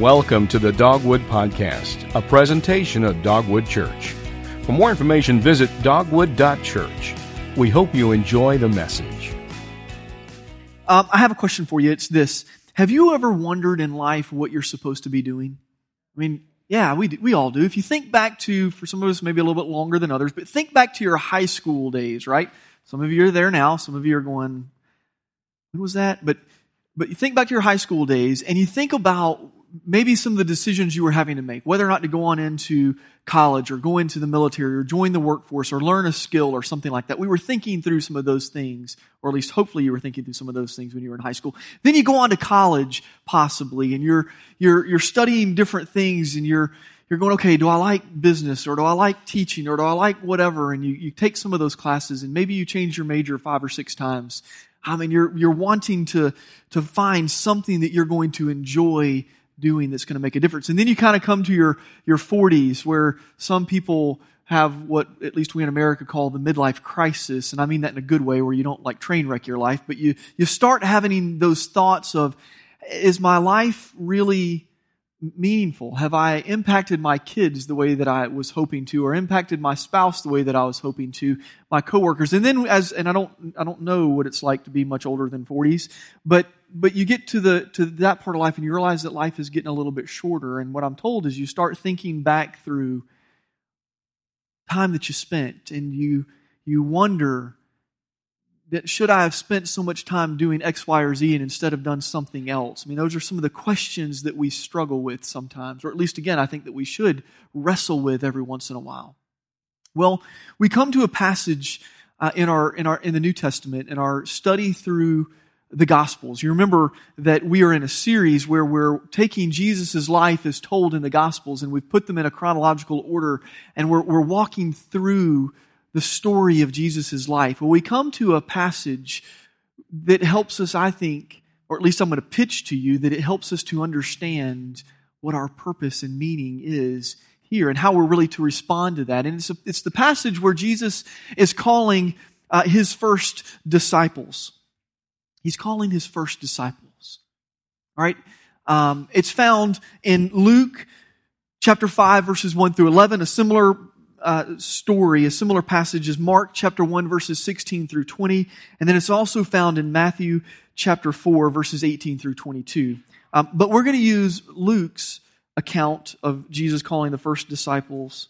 Welcome to the Dogwood Podcast, a presentation of Dogwood Church. For more information, visit dogwood.church. We hope you enjoy the message. Um, I have a question for you. It's this Have you ever wondered in life what you're supposed to be doing? I mean, yeah, we, do, we all do. If you think back to, for some of us, maybe a little bit longer than others, but think back to your high school days, right? Some of you are there now. Some of you are going, when was that? But, but you think back to your high school days and you think about maybe some of the decisions you were having to make, whether or not to go on into college or go into the military or join the workforce or learn a skill or something like that. We were thinking through some of those things, or at least hopefully you were thinking through some of those things when you were in high school. Then you go on to college, possibly, and you're, you're, you're studying different things and you're, you're going, okay, do I like business or do I like teaching or do I like whatever? And you, you take some of those classes and maybe you change your major five or six times. I mean, you're, you're wanting to, to find something that you're going to enjoy doing that's going to make a difference. And then you kind of come to your, your 40s where some people have what at least we in America call the midlife crisis. And I mean that in a good way where you don't like train wreck your life, but you, you start having those thoughts of, is my life really meaningful? Have I impacted my kids the way that I was hoping to, or impacted my spouse the way that I was hoping to, my coworkers? And then as, and I don't, I don't know what it's like to be much older than 40s, but but you get to the to that part of life and you realize that life is getting a little bit shorter and what i'm told is you start thinking back through time that you spent and you you wonder that should i have spent so much time doing x y or z and instead have done something else i mean those are some of the questions that we struggle with sometimes or at least again i think that we should wrestle with every once in a while well we come to a passage uh, in our in our in the new testament in our study through the Gospels. You remember that we are in a series where we're taking Jesus' life as told in the Gospels and we've put them in a chronological order and we're, we're walking through the story of Jesus' life. Well, we come to a passage that helps us, I think, or at least I'm going to pitch to you, that it helps us to understand what our purpose and meaning is here and how we're really to respond to that. And it's, a, it's the passage where Jesus is calling uh, his first disciples. He's calling his first disciples. All right? Um, it's found in Luke chapter 5, verses 1 through 11, a similar uh, story, a similar passage is Mark chapter 1, verses 16 through 20. And then it's also found in Matthew chapter 4, verses 18 through 22. Um, but we're going to use Luke's account of Jesus calling the first disciples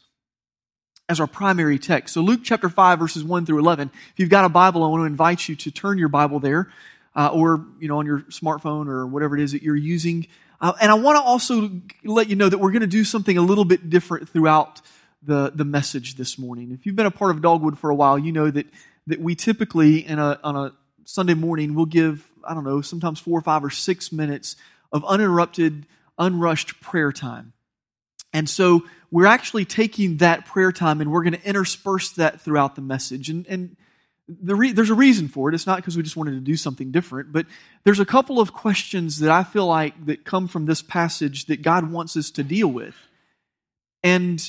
as our primary text. So Luke chapter 5, verses 1 through 11. If you've got a Bible, I want to invite you to turn your Bible there uh, or you know on your smartphone or whatever it is that you're using. Uh, and I want to also let you know that we're going to do something a little bit different throughout the the message this morning. If you've been a part of Dogwood for a while, you know that that we typically in a on a Sunday morning we'll give I don't know sometimes four or five or six minutes of uninterrupted, unrushed prayer time. And so we're actually taking that prayer time and we're going to intersperse that throughout the message. And, and the re- there's a reason for it. It's not because we just wanted to do something different, but there's a couple of questions that I feel like that come from this passage that God wants us to deal with. And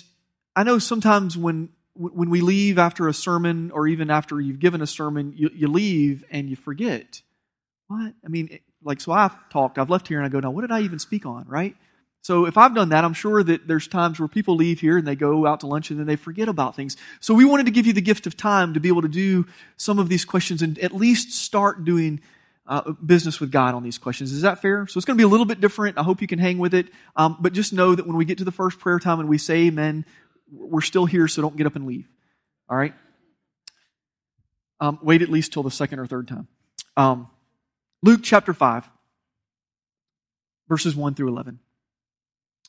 I know sometimes when when we leave after a sermon or even after you've given a sermon, you, you leave and you forget. What? I mean, like, so I've talked, I've left here and I go, now, what did I even speak on, right? So if I've done that, I'm sure that there's times where people leave here and they go out to lunch and then they forget about things. So we wanted to give you the gift of time to be able to do some of these questions and at least start doing uh, business with God on these questions. Is that fair? So it's going to be a little bit different. I hope you can hang with it. Um, but just know that when we get to the first prayer time and we say amen, we're still here, so don't get up and leave. All right? Um, wait at least till the second or third time. Um, Luke chapter 5, verses 1 through 11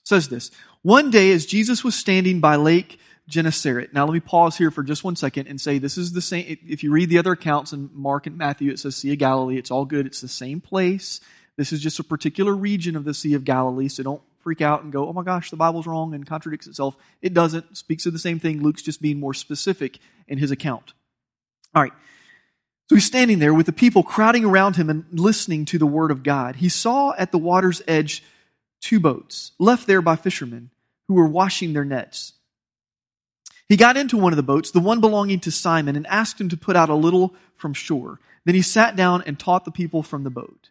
says this One day, as Jesus was standing by Lake Gennesaret. Now, let me pause here for just one second and say this is the same. If you read the other accounts in Mark and Matthew, it says Sea of Galilee. It's all good. It's the same place. This is just a particular region of the Sea of Galilee. So don't freak out and go, oh my gosh, the Bible's wrong and contradicts itself. It doesn't. It speaks of the same thing. Luke's just being more specific in his account. All right. So he's standing there with the people crowding around him and listening to the word of God. He saw at the water's edge two boats left there by fishermen who were washing their nets. He got into one of the boats, the one belonging to Simon, and asked him to put out a little from shore. Then he sat down and taught the people from the boat.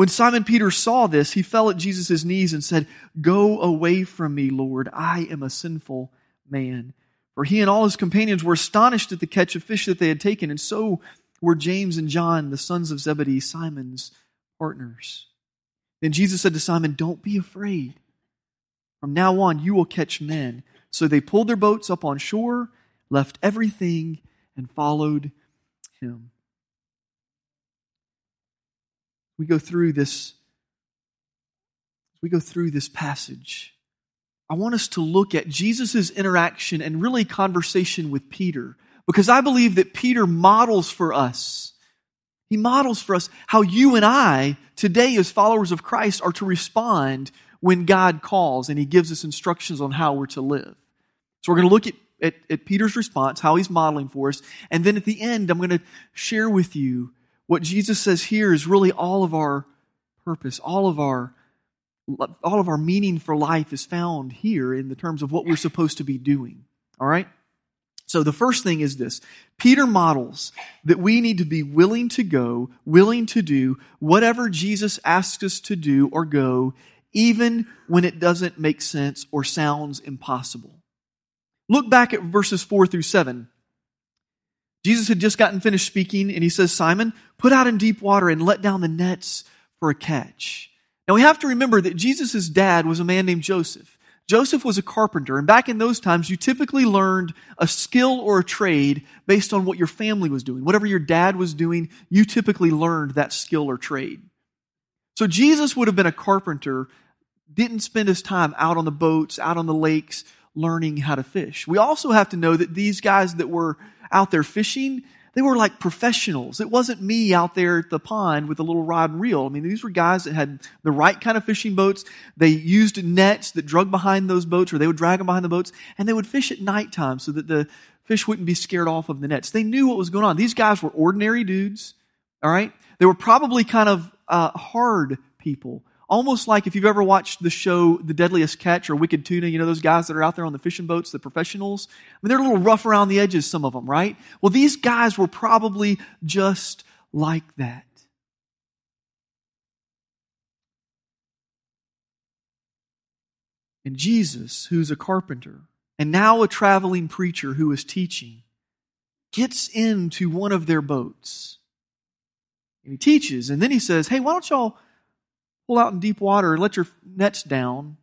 When Simon Peter saw this, he fell at Jesus' knees and said, Go away from me, Lord. I am a sinful man. For he and all his companions were astonished at the catch of fish that they had taken, and so were James and John, the sons of Zebedee, Simon's partners. Then Jesus said to Simon, Don't be afraid. From now on, you will catch men. So they pulled their boats up on shore, left everything, and followed him we go through this we go through this passage i want us to look at jesus' interaction and really conversation with peter because i believe that peter models for us. He models for us how you and i today as followers of christ are to respond when god calls and he gives us instructions on how we're to live. So we're going to look at, at, at peter's response how he's modeling for us and then at the end i'm going to share with you what Jesus says here is really all of our purpose, all of our all of our meaning for life is found here in the terms of what we're supposed to be doing. All right? So the first thing is this. Peter models that we need to be willing to go, willing to do whatever Jesus asks us to do or go, even when it doesn't make sense or sounds impossible. Look back at verses 4 through 7. Jesus had just gotten finished speaking and he says, Simon, put out in deep water and let down the nets for a catch. Now we have to remember that Jesus' dad was a man named Joseph. Joseph was a carpenter, and back in those times, you typically learned a skill or a trade based on what your family was doing. Whatever your dad was doing, you typically learned that skill or trade. So Jesus would have been a carpenter, didn't spend his time out on the boats, out on the lakes, learning how to fish. We also have to know that these guys that were out there fishing, they were like professionals. It wasn't me out there at the pond with a little rod and reel. I mean, these were guys that had the right kind of fishing boats. They used nets that drug behind those boats, or they would drag them behind the boats, and they would fish at nighttime so that the fish wouldn't be scared off of the nets. They knew what was going on. These guys were ordinary dudes, all right? They were probably kind of uh, hard people almost like if you've ever watched the show The Deadliest Catch or Wicked Tuna, you know those guys that are out there on the fishing boats, the professionals? I mean, they're a little rough around the edges, some of them, right? Well, these guys were probably just like that. And Jesus, who's a carpenter and now a traveling preacher who is teaching, gets into one of their boats. And he teaches, and then he says, Hey, why don't y'all pull out in deep water and let your nets down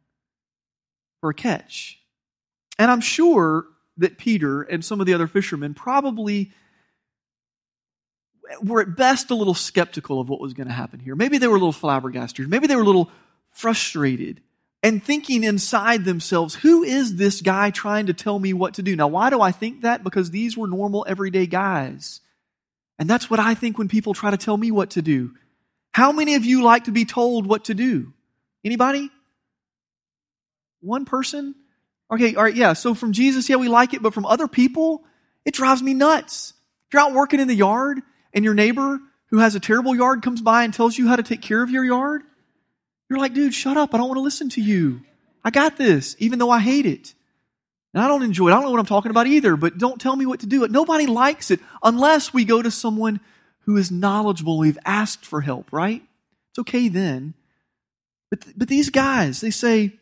for a catch. And I'm sure that Peter and some of the other fishermen probably were at best a little skeptical of what was going to happen here. Maybe they were a little flabbergasted. Maybe they were a little frustrated and thinking inside themselves, who is this guy trying to tell me what to do? Now, why do I think that? Because these were normal, everyday guys. And that's what I think when people try to tell me what to do. How many of you like to be told what to do? Anybody? One person? Okay, all right, yeah. So from Jesus, yeah, we like it, but from other people, it drives me nuts. If you're out working in the yard and your neighbor who has a terrible yard comes by and tells you how to take care of your yard, you're like, dude, shut up. I don't want to listen to you. I got this, even though I hate it. And I don't enjoy it. I don't know what I'm talking about either, but don't tell me what to do. Nobody likes it unless we go to someone who is knowledgeable. We've asked for help, right? It's okay then. But, but these guys, they say,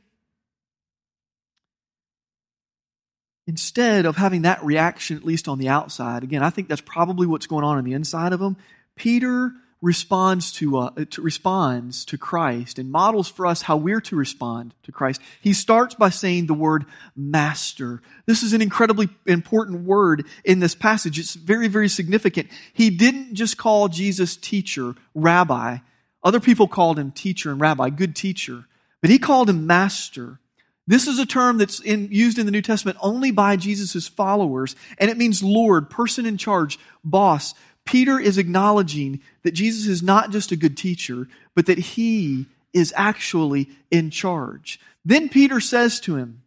instead of having that reaction, at least on the outside, again, I think that's probably what's going on on the inside of them. Peter responds to, uh, to, responds to Christ and models for us how we're to respond to Christ. He starts by saying the word master. This is an incredibly important word in this passage. It's very, very significant. He didn't just call Jesus teacher, rabbi. Other people called him teacher and rabbi, good teacher. But he called him master. This is a term that's in, used in the New Testament only by Jesus' followers, and it means Lord, person in charge, boss, Peter is acknowledging that Jesus is not just a good teacher, but that he is actually in charge. Then Peter says to him,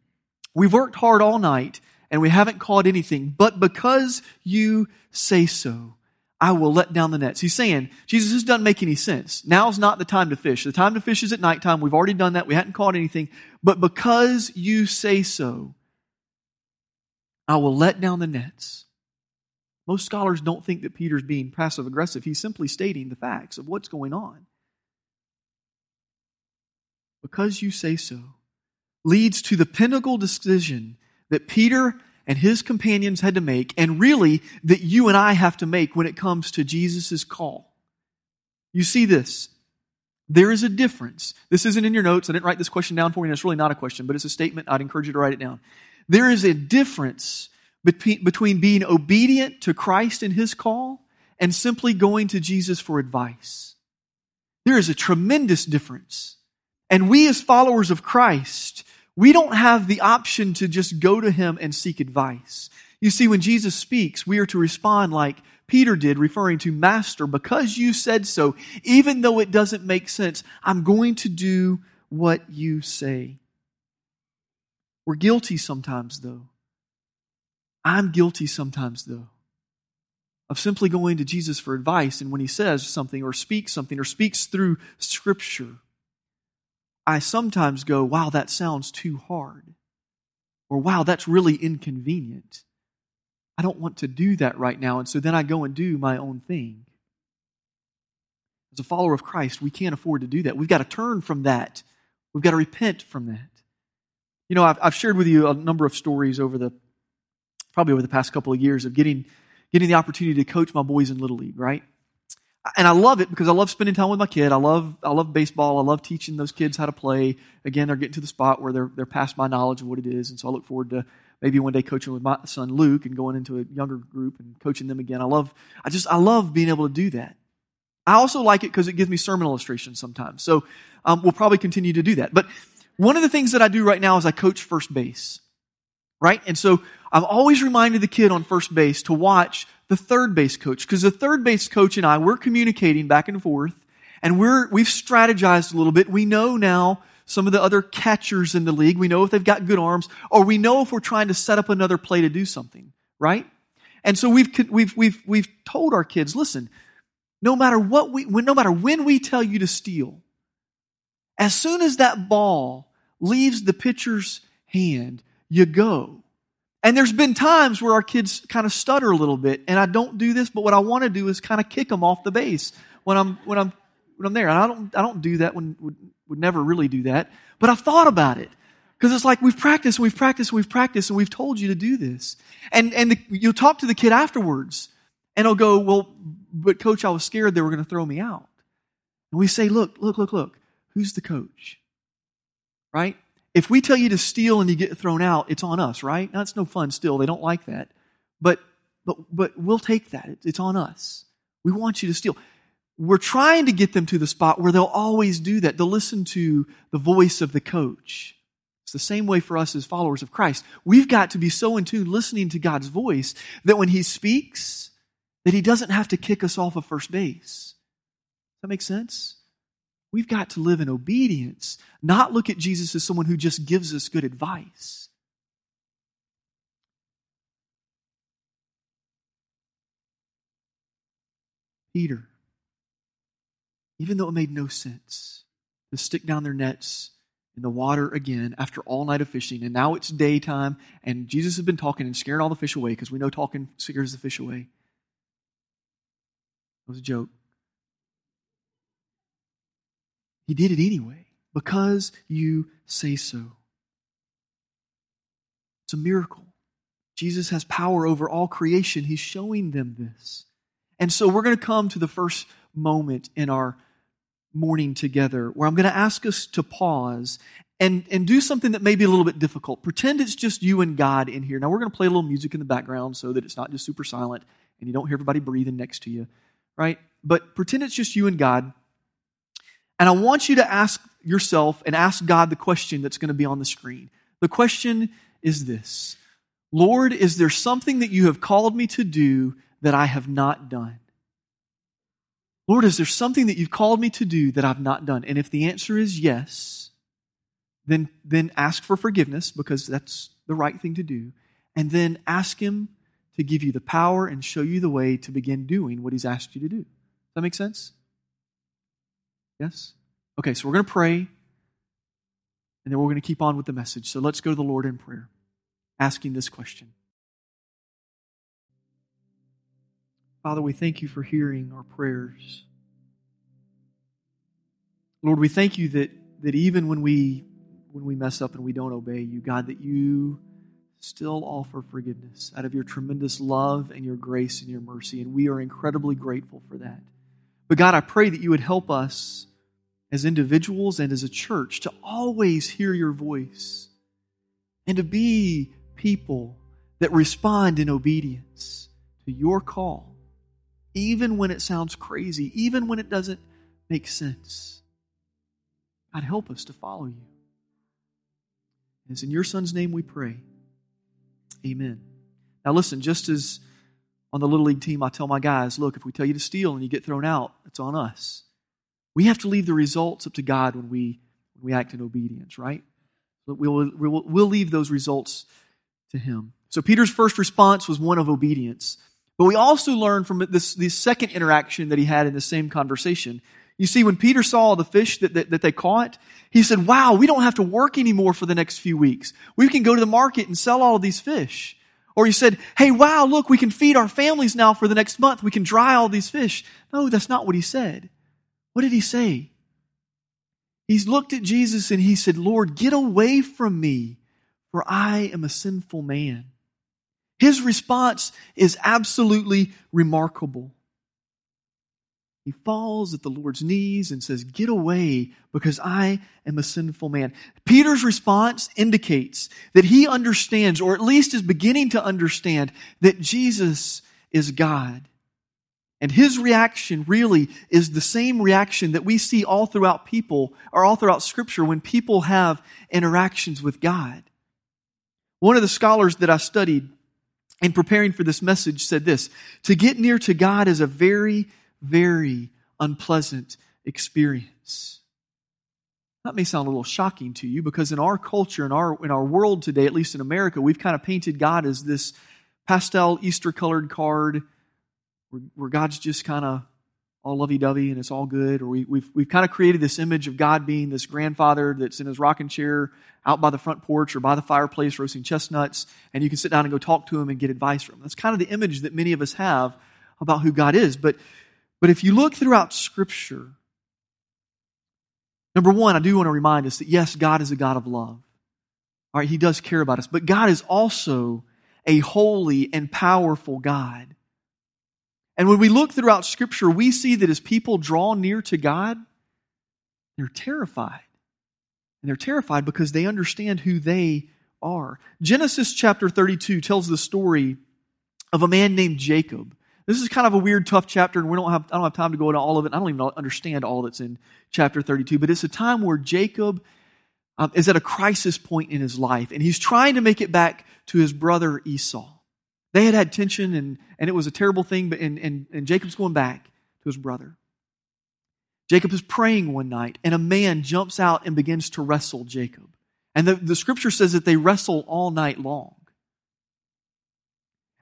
We've worked hard all night and we haven't caught anything, but because you say so, I will let down the nets. He's saying, Jesus, this doesn't make any sense. Now's not the time to fish. The time to fish is at nighttime. We've already done that. We hadn't caught anything. But because you say so, I will let down the nets. Most scholars don't think that Peter's being passive aggressive. He's simply stating the facts of what's going on. Because you say so leads to the pinnacle decision that Peter and his companions had to make, and really that you and I have to make when it comes to Jesus' call. You see this. There is a difference. This isn't in your notes. I didn't write this question down for you, and it's really not a question, but it's a statement. I'd encourage you to write it down. There is a difference between, being obedient to Christ and his call and simply going to Jesus for advice. There is a tremendous difference. And we, as followers of Christ, we don't have the option to just go to him and seek advice. You see, when Jesus speaks, we are to respond like Peter did, referring to Master, because you said so, even though it doesn't make sense, I'm going to do what you say. We're guilty sometimes, though. I'm guilty sometimes, though, of simply going to Jesus for advice, and when he says something or speaks something or speaks through Scripture, I sometimes go, wow, that sounds too hard. Or wow, that's really inconvenient. I don't want to do that right now. And so then I go and do my own thing. As a follower of Christ, we can't afford to do that. We've got to turn from that. We've got to repent from that. You know, I've, I've shared with you a number of stories over the, probably over the past couple of years of getting, getting the opportunity to coach my boys in Little League, right? and I love it because I love spending time with my kid. I love I love baseball. I love teaching those kids how to play. Again, they're getting to the spot where they're they're past my knowledge of what it is, and so I look forward to maybe one day coaching with my son Luke and going into a younger group and coaching them again. I love I just I love being able to do that. I also like it because it gives me sermon illustrations sometimes. So um, we'll probably continue to do that. But one of the things that I do right now is I coach first base, right? And so I'm always reminding the kid on first base to watch the third base coach because the third base coach and I, we're communicating back and forth and we're, we've strategized a little bit. We know now some of the other catchers in the league. We know if they've got good arms or we know if we're trying to set up another play to do something, right? And so we've, we've, we've, we've told our kids, listen, no matter what we, when, no matter when we tell you to steal, as soon as that ball leaves the pitcher's hand, you go. And there's been times where our kids kind of stutter a little bit, and I don't do this, but what I want to do is kind of kick them off the base when I'm when I'm when I'm there. And I don't I don't do that when would, would never really do that, but I've thought about it because it's like we've practiced, we've practiced, we've practiced, and we've told you to do this. And and the, you'll talk to the kid afterwards, and he'll go, "Well, but coach, I was scared they were going to throw me out." And we say, "Look, look, look, look. Who's the coach?" Right? If we tell you to steal and you get thrown out, it's on us, right? That's no fun still. They don't like that. But, but, but we'll take that. It's on us. We want you to steal. We're trying to get them to the spot where they'll always do that. They'll listen to the voice of the coach. It's the same way for us as followers of Christ. We've got to be so in tune listening to God's voice that when He speaks, that He doesn't have to kick us off of first base. Does that make sense? We've got to live in obedience, not look at Jesus as someone who just gives us good advice. Peter, even though it made no sense to stick down their nets in the water again after all night of fishing, and now it's daytime, and Jesus has been talking and scaring all the fish away because we know talking scares the fish away. It was a joke. He did it anyway because you say so. It's a miracle. Jesus has power over all creation. He's showing them this. And so we're going to come to the first moment in our morning together where I'm going to ask us to pause and, and do something that may be a little bit difficult. Pretend it's just you and God in here. Now we're going to play a little music in the background so that it's not just super silent and you don't hear everybody breathing next to you, right? But pretend it's just you and God. And I want you to ask yourself and ask God the question that's going to be on the screen. The question is this Lord, is there something that you have called me to do that I have not done? Lord, is there something that you've called me to do that I've not done? And if the answer is yes, then, then ask for forgiveness because that's the right thing to do. And then ask Him to give you the power and show you the way to begin doing what He's asked you to do. Does that make sense? Yes? Okay, so we're going to pray and then we're going to keep on with the message. So let's go to the Lord in prayer, asking this question Father, we thank you for hearing our prayers. Lord, we thank you that, that even when we when we mess up and we don't obey you, God, that you still offer forgiveness out of your tremendous love and your grace and your mercy. And we are incredibly grateful for that. But God, I pray that you would help us as individuals and as a church to always hear your voice and to be people that respond in obedience to your call even when it sounds crazy, even when it doesn't make sense. God, help us to follow you. It's in your Son's name we pray. Amen. Now, listen, just as on the Little League team, I tell my guys, look, if we tell you to steal and you get thrown out, it's on us. We have to leave the results up to God when we, when we act in obedience, right? We'll, we'll, we'll leave those results to Him. So Peter's first response was one of obedience. But we also learn from this, this second interaction that he had in the same conversation. You see, when Peter saw the fish that, that, that, they caught, he said, wow, we don't have to work anymore for the next few weeks. We can go to the market and sell all of these fish. Or he said, hey, wow, look, we can feed our families now for the next month. We can dry all these fish. No, that's not what he said. What did he say? He's looked at Jesus and he said, Lord, get away from me, for I am a sinful man. His response is absolutely remarkable. He falls at the Lord's knees and says, Get away because I am a sinful man. Peter's response indicates that he understands, or at least is beginning to understand, that Jesus is God. And his reaction really is the same reaction that we see all throughout people, or all throughout Scripture when people have interactions with God. One of the scholars that I studied in preparing for this message said this To get near to God is a very, very unpleasant experience. That may sound a little shocking to you because in our culture, in our, in our world today, at least in America, we've kind of painted God as this pastel Easter colored card where, where God's just kind of all lovey dovey and it's all good. Or we, have we've, we've kind of created this image of God being this grandfather that's in his rocking chair out by the front porch or by the fireplace roasting chestnuts, and you can sit down and go talk to him and get advice from him. That's kind of the image that many of us have about who God is. But, but if you look throughout Scripture, number one, I do want to remind us that yes, God is a God of love. All right, He does care about us, but God is also a holy and powerful God. And when we look throughout Scripture, we see that as people draw near to God, they're terrified. And they're terrified because they understand who they are. Genesis chapter 32 tells the story of a man named Jacob. This is kind of a weird, tough chapter, and we don't have, I don't have time to go into all of it. I don't even understand all that's in chapter 32, but it's a time where Jacob um, is at a crisis point in his life, and he's trying to make it back to his brother Esau. They had had tension and, and it was a terrible thing, but and, and, and Jacob's going back to his brother. Jacob is praying one night and a man jumps out and begins to wrestle Jacob. And the, the scripture says that they wrestle all night long.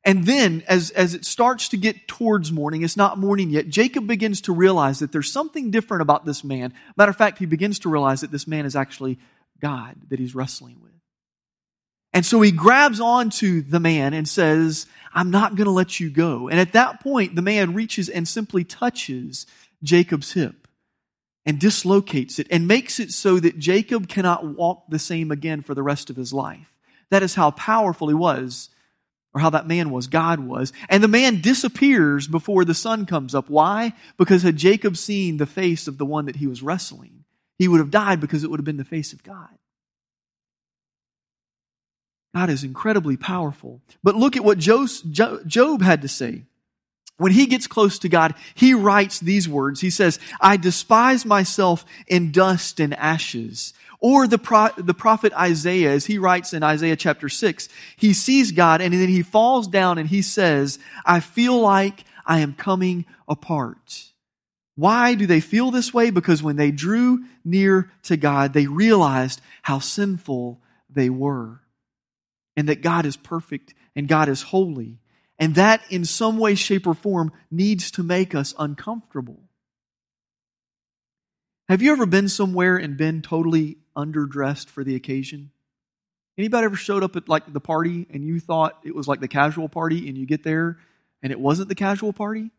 And then, as, as it starts to get towards morning, it's not morning yet, Jacob begins to realize that there's something different about this man. Matter of fact, he begins to realize that this man is actually God that he's wrestling with. And so he grabs onto the man and says, I'm not going to let you go. And at that point, the man reaches and simply touches Jacob's hip and dislocates it and makes it so that Jacob cannot walk the same again for the rest of his life. That is how powerful he was, or how that man was, God was. And the man disappears before the sun comes up. Why? Because had Jacob seen the face of the one that he was wrestling, he would have died because it would have been the face of God. God is incredibly powerful. But look at what Job had to say. When he gets close to God, he writes these words. He says, I despise myself in dust and ashes. Or the, pro- the prophet Isaiah, as he writes in Isaiah chapter 6, he sees God and then he falls down and he says, I feel like I am coming apart. Why do they feel this way? Because when they drew near to God, they realized how sinful they were. And that God is perfect and God is holy. And that in some way, shape, or form needs to make us uncomfortable. Have you ever been somewhere and been totally underdressed for the occasion? Anybody ever showed up at like the party and you thought it was like the casual party and you get there and it wasn't the casual party?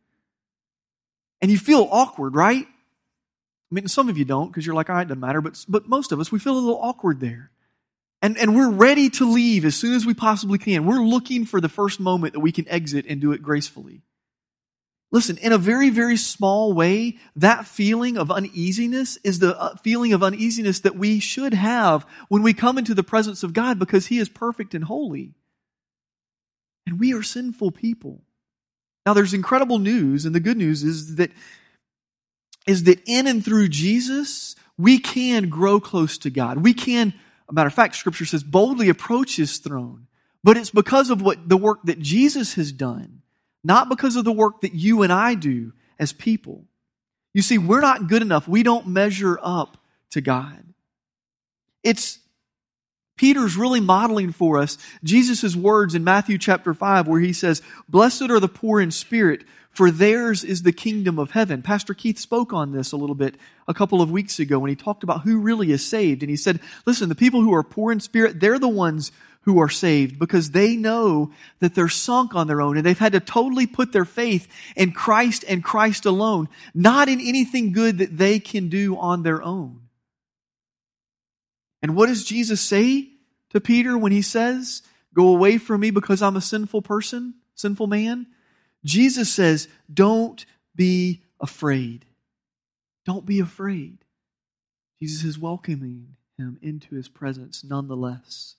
And you feel awkward, right? I mean, some of you don't because you're like, all right, it doesn't matter. But, but most of us, we feel a little awkward there. And, and we're ready to leave as soon as we possibly can. We're looking for the first moment that we can exit and do it gracefully. Listen, in a very, very small way, that feeling of uneasiness is the uh, feeling of uneasiness that we should have when we come into the presence of God because He is perfect and holy. And we are sinful people. Now there's incredible news, and the good news is that is that in and through Jesus, we can grow close to God. We can, a matter of fact, scripture says, boldly approach his throne. But it's because of what the work that Jesus has done, not because of the work that you and I do as people. You see, we're not good enough. We don't measure up to God. It's Peter's really modeling for us Jesus' words in Matthew chapter 5, where he says, Blessed are the poor in spirit, for theirs is the kingdom of heaven. Pastor Keith spoke on this a little bit a couple of weeks ago when he talked about who really is saved. And he said, Listen, the people who are poor in spirit, they're the ones who are saved because they know that they're sunk on their own and they've had to totally put their faith in Christ and Christ alone, not in anything good that they can do on their own. And what does Jesus say to Peter when he says, Go away from me because I'm a sinful person, sinful man? Jesus says, Don't be afraid. Don't be afraid. Jesus is welcoming him into his presence nonetheless.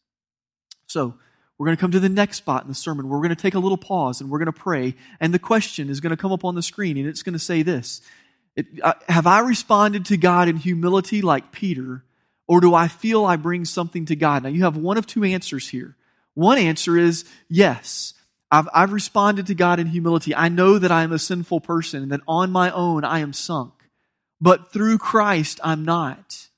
So, we're going to come to the next spot in the sermon. We're going to take a little pause and we're going to pray. And the question is going to come up on the screen and it's going to say this it, uh, Have I responded to God in humility like Peter? Or do I feel I bring something to God? Now, you have one of two answers here. One answer is yes. I've, I've responded to God in humility. I know that I am a sinful person and that on my own I am sunk. But through Christ, I'm not.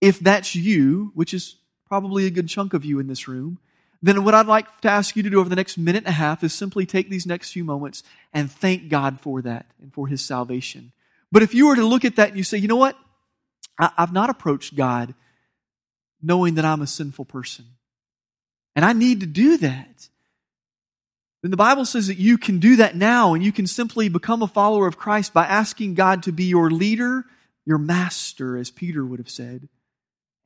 If that's you, which is probably a good chunk of you in this room, then what I'd like to ask you to do over the next minute and a half is simply take these next few moments and thank God for that and for His salvation. But if you were to look at that and you say, you know what? I, I've not approached God knowing that I'm a sinful person. And I need to do that. Then the Bible says that you can do that now and you can simply become a follower of Christ by asking God to be your leader, your master, as Peter would have said,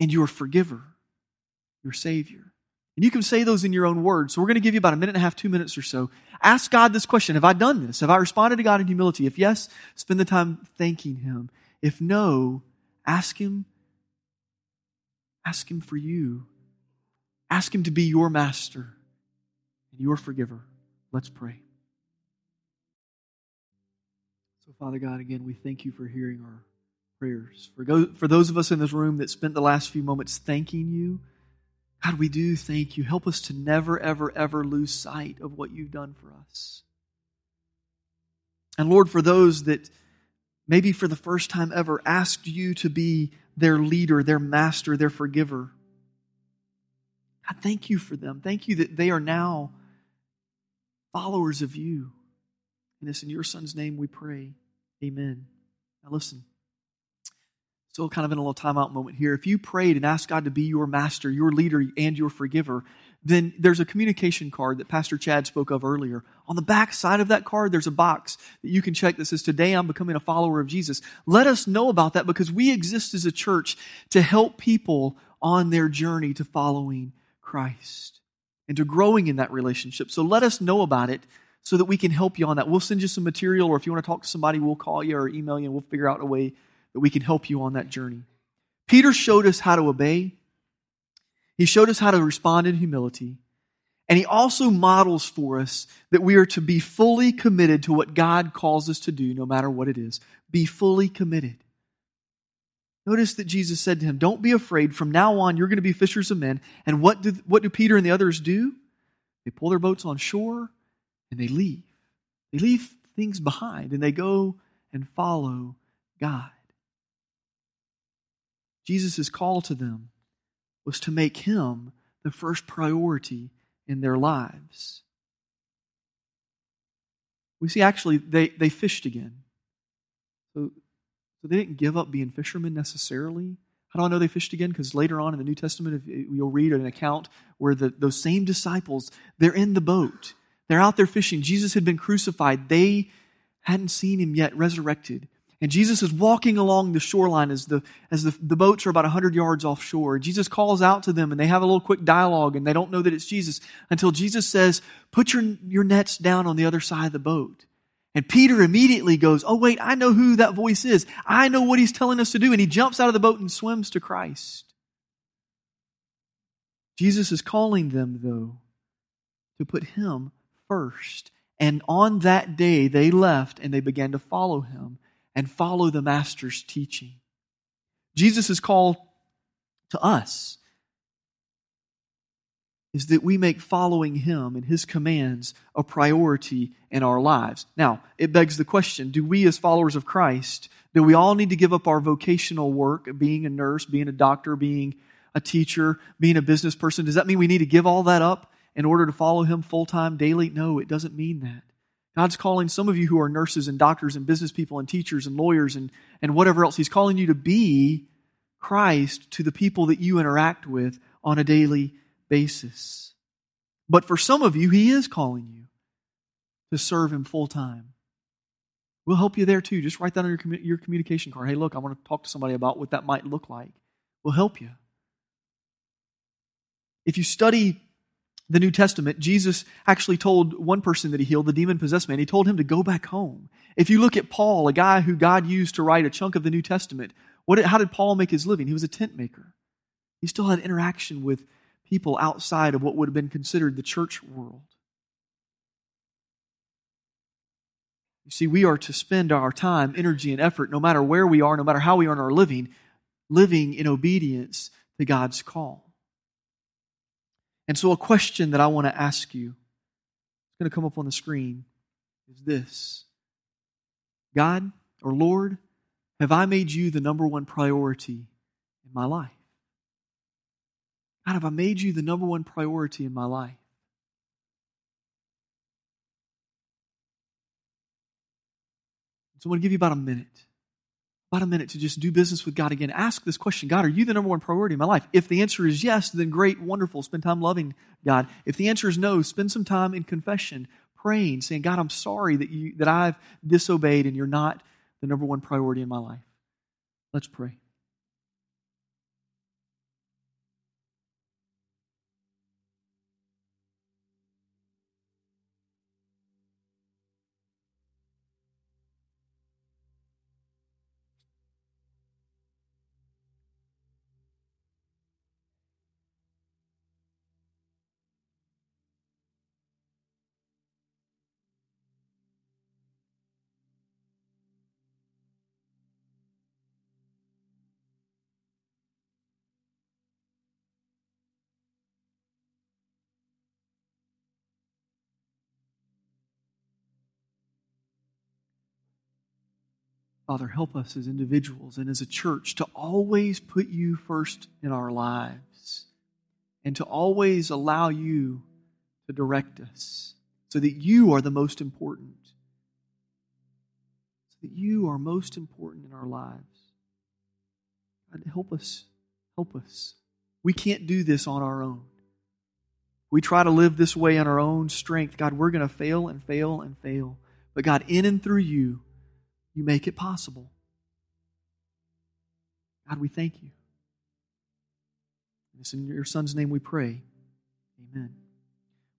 and your forgiver, your Savior. And you can say those in your own words. So we're going to give you about a minute and a half, two minutes or so. Ask God this question Have I done this? Have I responded to God in humility? If yes, spend the time thanking Him. If no, Ask Him. Ask Him for you. Ask Him to be your master and your forgiver. Let's pray. So, Father God, again, we thank you for hearing our prayers. For, go, for those of us in this room that spent the last few moments thanking you, God, we do thank you. Help us to never, ever, ever lose sight of what you've done for us. And Lord, for those that maybe for the first time ever, asked you to be their leader, their master, their forgiver. God, thank you for them. Thank you that they are now followers of you. And it's in your son's name we pray. Amen. Now listen. Still kind of in a little timeout moment here. If you prayed and asked God to be your master, your leader, and your forgiver, then there's a communication card that Pastor Chad spoke of earlier. On the back side of that card, there's a box that you can check that says, Today I'm becoming a follower of Jesus. Let us know about that because we exist as a church to help people on their journey to following Christ and to growing in that relationship. So let us know about it so that we can help you on that. We'll send you some material, or if you want to talk to somebody, we'll call you or email you and we'll figure out a way that we can help you on that journey. Peter showed us how to obey. He showed us how to respond in humility. And he also models for us that we are to be fully committed to what God calls us to do, no matter what it is. Be fully committed. Notice that Jesus said to him, Don't be afraid. From now on, you're going to be fishers of men. And what do, what do Peter and the others do? They pull their boats on shore and they leave. They leave things behind and they go and follow God. Jesus' call to them was to make him the first priority in their lives. We see actually they, they fished again. So, so they didn't give up being fishermen necessarily. How do I know they fished again? Because later on in the New Testament, you'll read an account where the, those same disciples, they're in the boat. They're out there fishing. Jesus had been crucified. They hadn't seen him yet resurrected. And Jesus is walking along the shoreline as the, as the, the boats are about 100 yards offshore. Jesus calls out to them and they have a little quick dialogue and they don't know that it's Jesus until Jesus says, Put your, your nets down on the other side of the boat. And Peter immediately goes, Oh, wait, I know who that voice is. I know what he's telling us to do. And he jumps out of the boat and swims to Christ. Jesus is calling them, though, to put him first. And on that day, they left and they began to follow him and follow the Master's teaching. Jesus' call to us is that we make following him and his commands a priority in our lives. Now, it begs the question do we, as followers of Christ, do we all need to give up our vocational work, being a nurse, being a doctor, being a teacher, being a business person? Does that mean we need to give all that up in order to follow him full time daily? No, it doesn't mean that. God's calling some of you who are nurses and doctors and business people and teachers and lawyers and, and whatever else. He's calling you to be Christ to the people that you interact with on a daily basis. But for some of you, He is calling you to serve Him full time. We'll help you there too. Just write that on your, your communication card. Hey, look, I want to talk to somebody about what that might look like. We'll help you. If you study the New Testament, Jesus actually told one person that he healed, the demon possessed man, he told him to go back home. If you look at Paul, a guy who God used to write a chunk of the New Testament, what, how did Paul make his living? He was a tent maker. He still had interaction with people outside of what would have been considered the church world. You see, we are to spend our time, energy, and effort, no matter where we are, no matter how we earn our living, living in obedience to God's call. And so, a question that I want to ask you, it's going to come up on the screen, is this God or Lord, have I made you the number one priority in my life? God, have I made you the number one priority in my life? So I'm going to give you about a minute about a minute to just do business with God again. Ask this question God, are you the number one priority in my life? If the answer is yes, then great, wonderful. Spend time loving God. If the answer is no, spend some time in confession, praying, saying, God, I'm sorry that, you, that I've disobeyed and you're not the number one priority in my life. Let's pray. Father, help us as individuals and as a church to always put you first in our lives and to always allow you to direct us so that you are the most important. So that you are most important in our lives. God, help us. Help us. We can't do this on our own. We try to live this way on our own strength. God, we're going to fail and fail and fail. But God, in and through you, you make it possible. God, we thank you. It's in your Son's name we pray. Amen.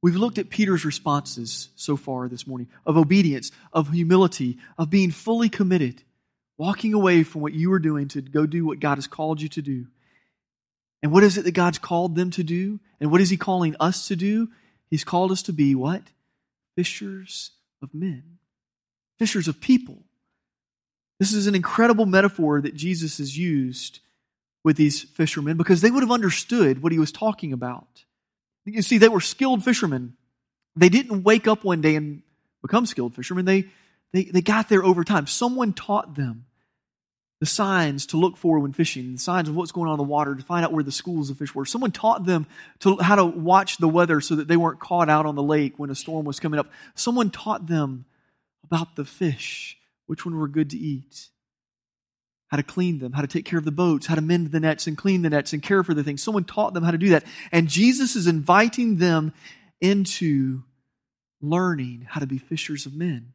We've looked at Peter's responses so far this morning of obedience, of humility, of being fully committed, walking away from what you were doing to go do what God has called you to do. And what is it that God's called them to do? And what is He calling us to do? He's called us to be what? Fishers of men, fishers of people. This is an incredible metaphor that Jesus has used with these fishermen because they would have understood what he was talking about. You see, they were skilled fishermen. They didn't wake up one day and become skilled fishermen. They, They, they got there over time. Someone taught them the signs to look for when fishing, the signs of what's going on in the water to find out where the schools of fish were. Someone taught them to, how to watch the weather so that they weren't caught out on the lake when a storm was coming up. Someone taught them about the fish, which one were good to eat, how to clean them, how to take care of the boats, how to mend the nets and clean the nets and care for the things. Someone taught them how to do that. And Jesus is inviting them into learning how to be fishers of men.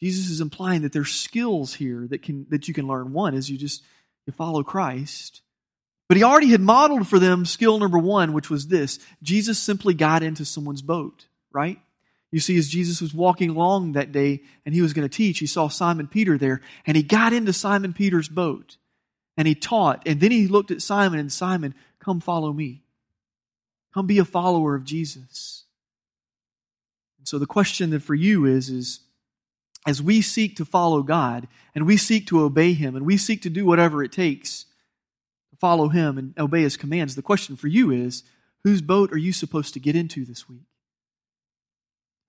Jesus is implying that there's skills here that can that you can learn. One is you just you follow Christ. But he already had modeled for them skill number one, which was this. Jesus simply got into someone's boat, right? You see, as Jesus was walking along that day and he was going to teach, he saw Simon Peter there and he got into Simon Peter's boat and he taught. And then he looked at Simon and Simon, come follow me. Come be a follower of Jesus. And so the question that for you is, is as we seek to follow God and we seek to obey Him and we seek to do whatever it takes to follow Him and obey His commands, the question for you is whose boat are you supposed to get into this week?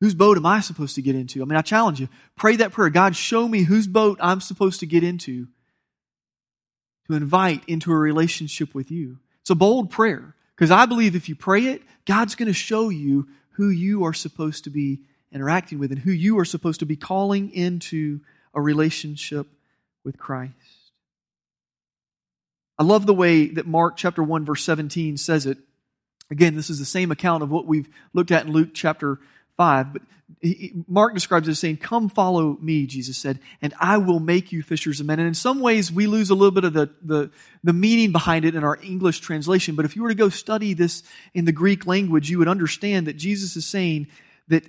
Whose boat am I supposed to get into? I mean, I challenge you. Pray that prayer. God, show me whose boat I'm supposed to get into to invite into a relationship with you. It's a bold prayer because I believe if you pray it, God's going to show you who you are supposed to be interacting with and who you are supposed to be calling into a relationship with Christ. I love the way that Mark chapter 1 verse 17 says it. Again, this is the same account of what we've looked at in Luke chapter 5, but Mark describes it as saying, Come follow me, Jesus said, and I will make you fishers of men. And in some ways, we lose a little bit of the, the, the, meaning behind it in our English translation. But if you were to go study this in the Greek language, you would understand that Jesus is saying that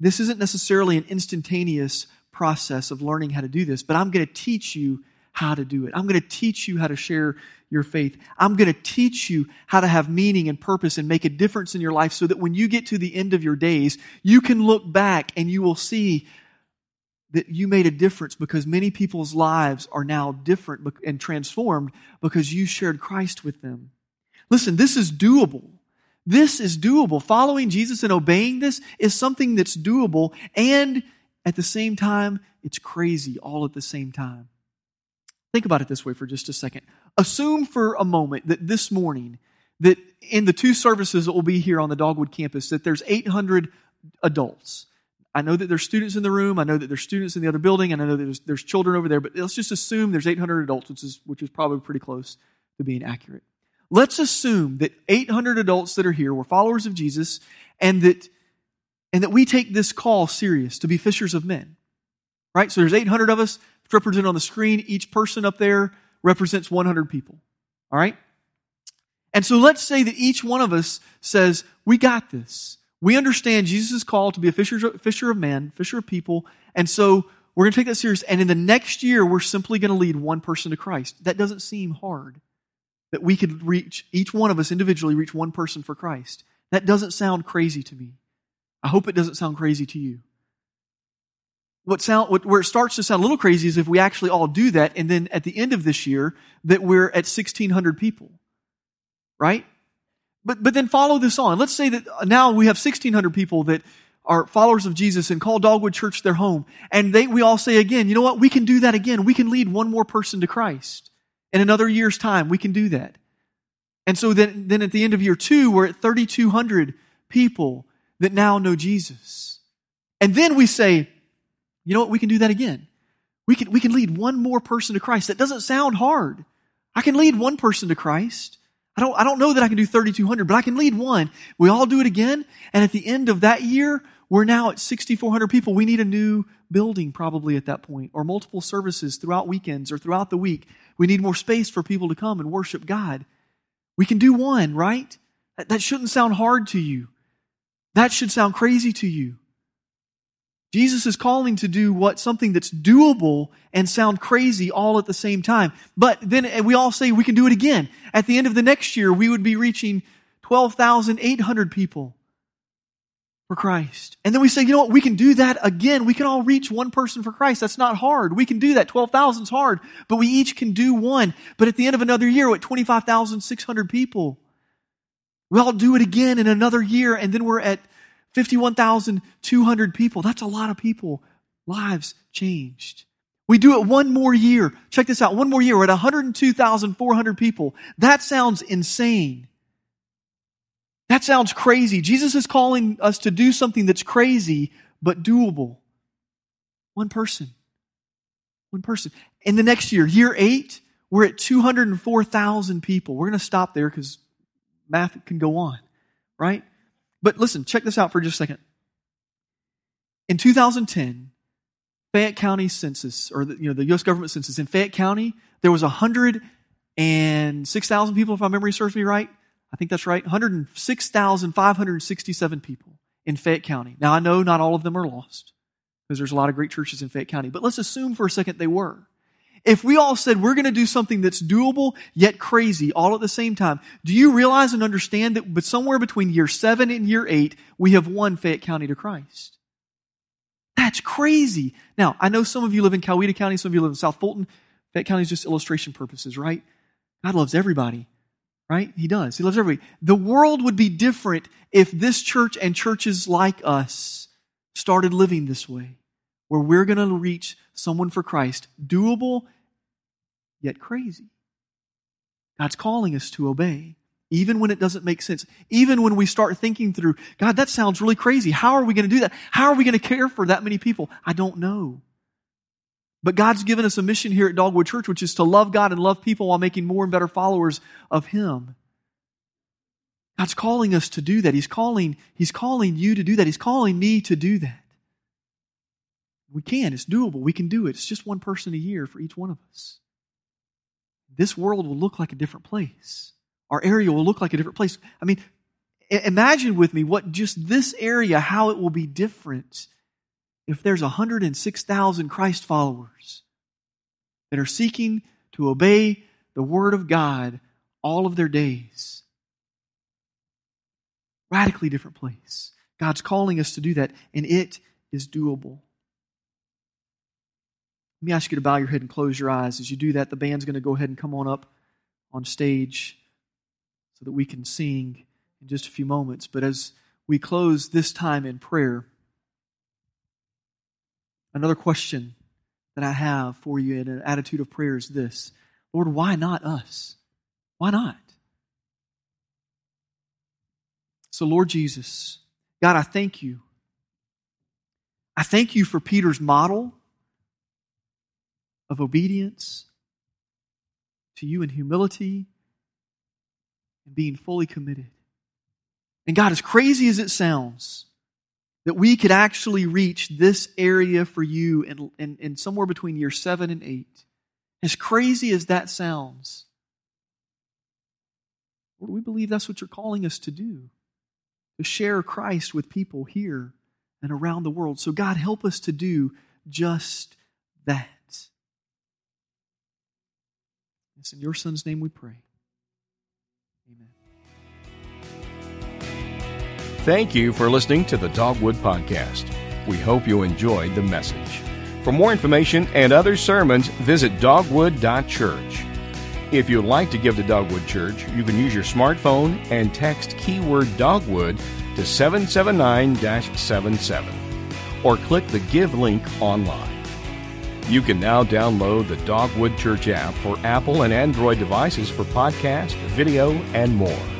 this isn't necessarily an instantaneous process of learning how to do this, but I'm going to teach you how to do it. I'm going to teach you how to share your faith. I'm going to teach you how to have meaning and purpose and make a difference in your life so that when you get to the end of your days, you can look back and you will see that you made a difference because many people's lives are now different and transformed because you shared Christ with them. Listen, this is doable. This is doable. Following Jesus and obeying this is something that's doable and at the same time, it's crazy all at the same time. Think about it this way for just a second. Assume for a moment that this morning, that in the two services that will be here on the Dogwood campus, that there's 800 adults. I know that there's students in the room. I know that there's students in the other building. And I know that there's, there's children over there. But let's just assume there's 800 adults, which is, which is probably pretty close to being accurate. Let's assume that 800 adults that are here were followers of Jesus and that, and that we take this call serious to be fishers of men. Right? So there's 800 of us represented on the screen. Each person up there represents 100 people. All right? And so let's say that each one of us says, We got this. We understand Jesus' call to be a fisher, fisher of men, fisher of people. And so we're going to take that serious. And in the next year, we're simply going to lead one person to Christ. That doesn't seem hard that we could reach, each one of us individually, reach one person for Christ. That doesn't sound crazy to me. I hope it doesn't sound crazy to you. What sound, what, where it starts to sound a little crazy is if we actually all do that, and then at the end of this year, that we're at 1,600 people. Right? But, but then follow this on. Let's say that now we have 1,600 people that are followers of Jesus and call Dogwood Church their home. And they, we all say again, you know what? We can do that again. We can lead one more person to Christ. In another year's time, we can do that. And so then, then at the end of year two, we're at 3,200 people that now know Jesus. And then we say, you know what? We can do that again. We can, we can lead one more person to Christ. That doesn't sound hard. I can lead one person to Christ. I don't, I don't know that I can do 3,200, but I can lead one. We all do it again. And at the end of that year, we're now at 6,400 people. We need a new building probably at that point, or multiple services throughout weekends or throughout the week. We need more space for people to come and worship God. We can do one, right? That, that shouldn't sound hard to you. That should sound crazy to you. Jesus is calling to do what something that's doable and sound crazy all at the same time. But then eh, we all say we can do it again. At the end of the next year, we would be reaching 12,800 people for Christ. And then we say, you know what? We can do that again. We can all reach one person for Christ. That's not hard. We can do that. 12,000 is hard, but we each can do one. But at the end of another year, at 25,600 people. We all do it again in another year, and then we're at 51,200 people. That's a lot of people lives changed. We do it one more year. Check this out. One more year. We're at 102,400 people. That sounds insane. That sounds crazy. Jesus is calling us to do something that's crazy, but doable. One person. One person. In the next year, year eight, we're at 204,000 people. We're going to stop there because math can go on, right? But listen, check this out for just a second. In 2010, Fayette County census, or the, you know, the U.S. government census in Fayette County, there was 106,000 people, if my memory serves me right. I think that's right. 106,567 people in Fayette County. Now, I know not all of them are lost because there's a lot of great churches in Fayette County, but let's assume for a second they were. If we all said we're going to do something that's doable yet crazy all at the same time, do you realize and understand that but somewhere between year seven and year eight, we have won Fayette County to Christ? That's crazy. Now, I know some of you live in Coweta County, some of you live in South Fulton. Fayette County is just illustration purposes, right? God loves everybody, right? He does. He loves everybody. The world would be different if this church and churches like us started living this way, where we're going to reach someone for Christ. Doable, yet crazy. God's calling us to obey even when it doesn't make sense, even when we start thinking through, God, that sounds really crazy. How are we going to do that? How are we going to care for that many people? I don't know. But God's given us a mission here at Dogwood Church, which is to love God and love people while making more and better followers of Him. God's calling us to do that. He's calling, He's calling you to do that. He's calling me to do that. We can. It's doable. We can do it. It's just one person a year for each one of us. This world will look like a different place our area will look like a different place. I mean, imagine with me what just this area, how it will be different if there's 106,000 Christ followers that are seeking to obey the Word of God all of their days. Radically different place. God's calling us to do that, and it is doable. Let me ask you to bow your head and close your eyes. As you do that, the band's going to go ahead and come on up on stage so that we can sing in just a few moments. But as we close this time in prayer, another question that I have for you in an attitude of prayer is this Lord, why not us? Why not? So, Lord Jesus, God, I thank you. I thank you for Peter's model of obedience to you in humility and being fully committed. And God, as crazy as it sounds, that we could actually reach this area for you in, in, in, somewhere between year seven and eight. As crazy as that sounds, Lord, we believe that's what you're calling us to do to share Christ with people here and around the world. So, God, help us to do just that. It's in your Son's name we pray. Amen. Thank you for listening to the Dogwood Podcast. We hope you enjoyed the message. For more information and other sermons, visit dogwood.church. If you'd like to give to Dogwood Church, you can use your smartphone and text keyword Dogwood to 779 77 or click the Give link online. You can now download the Dogwood Church app for Apple and Android devices for podcast, video, and more.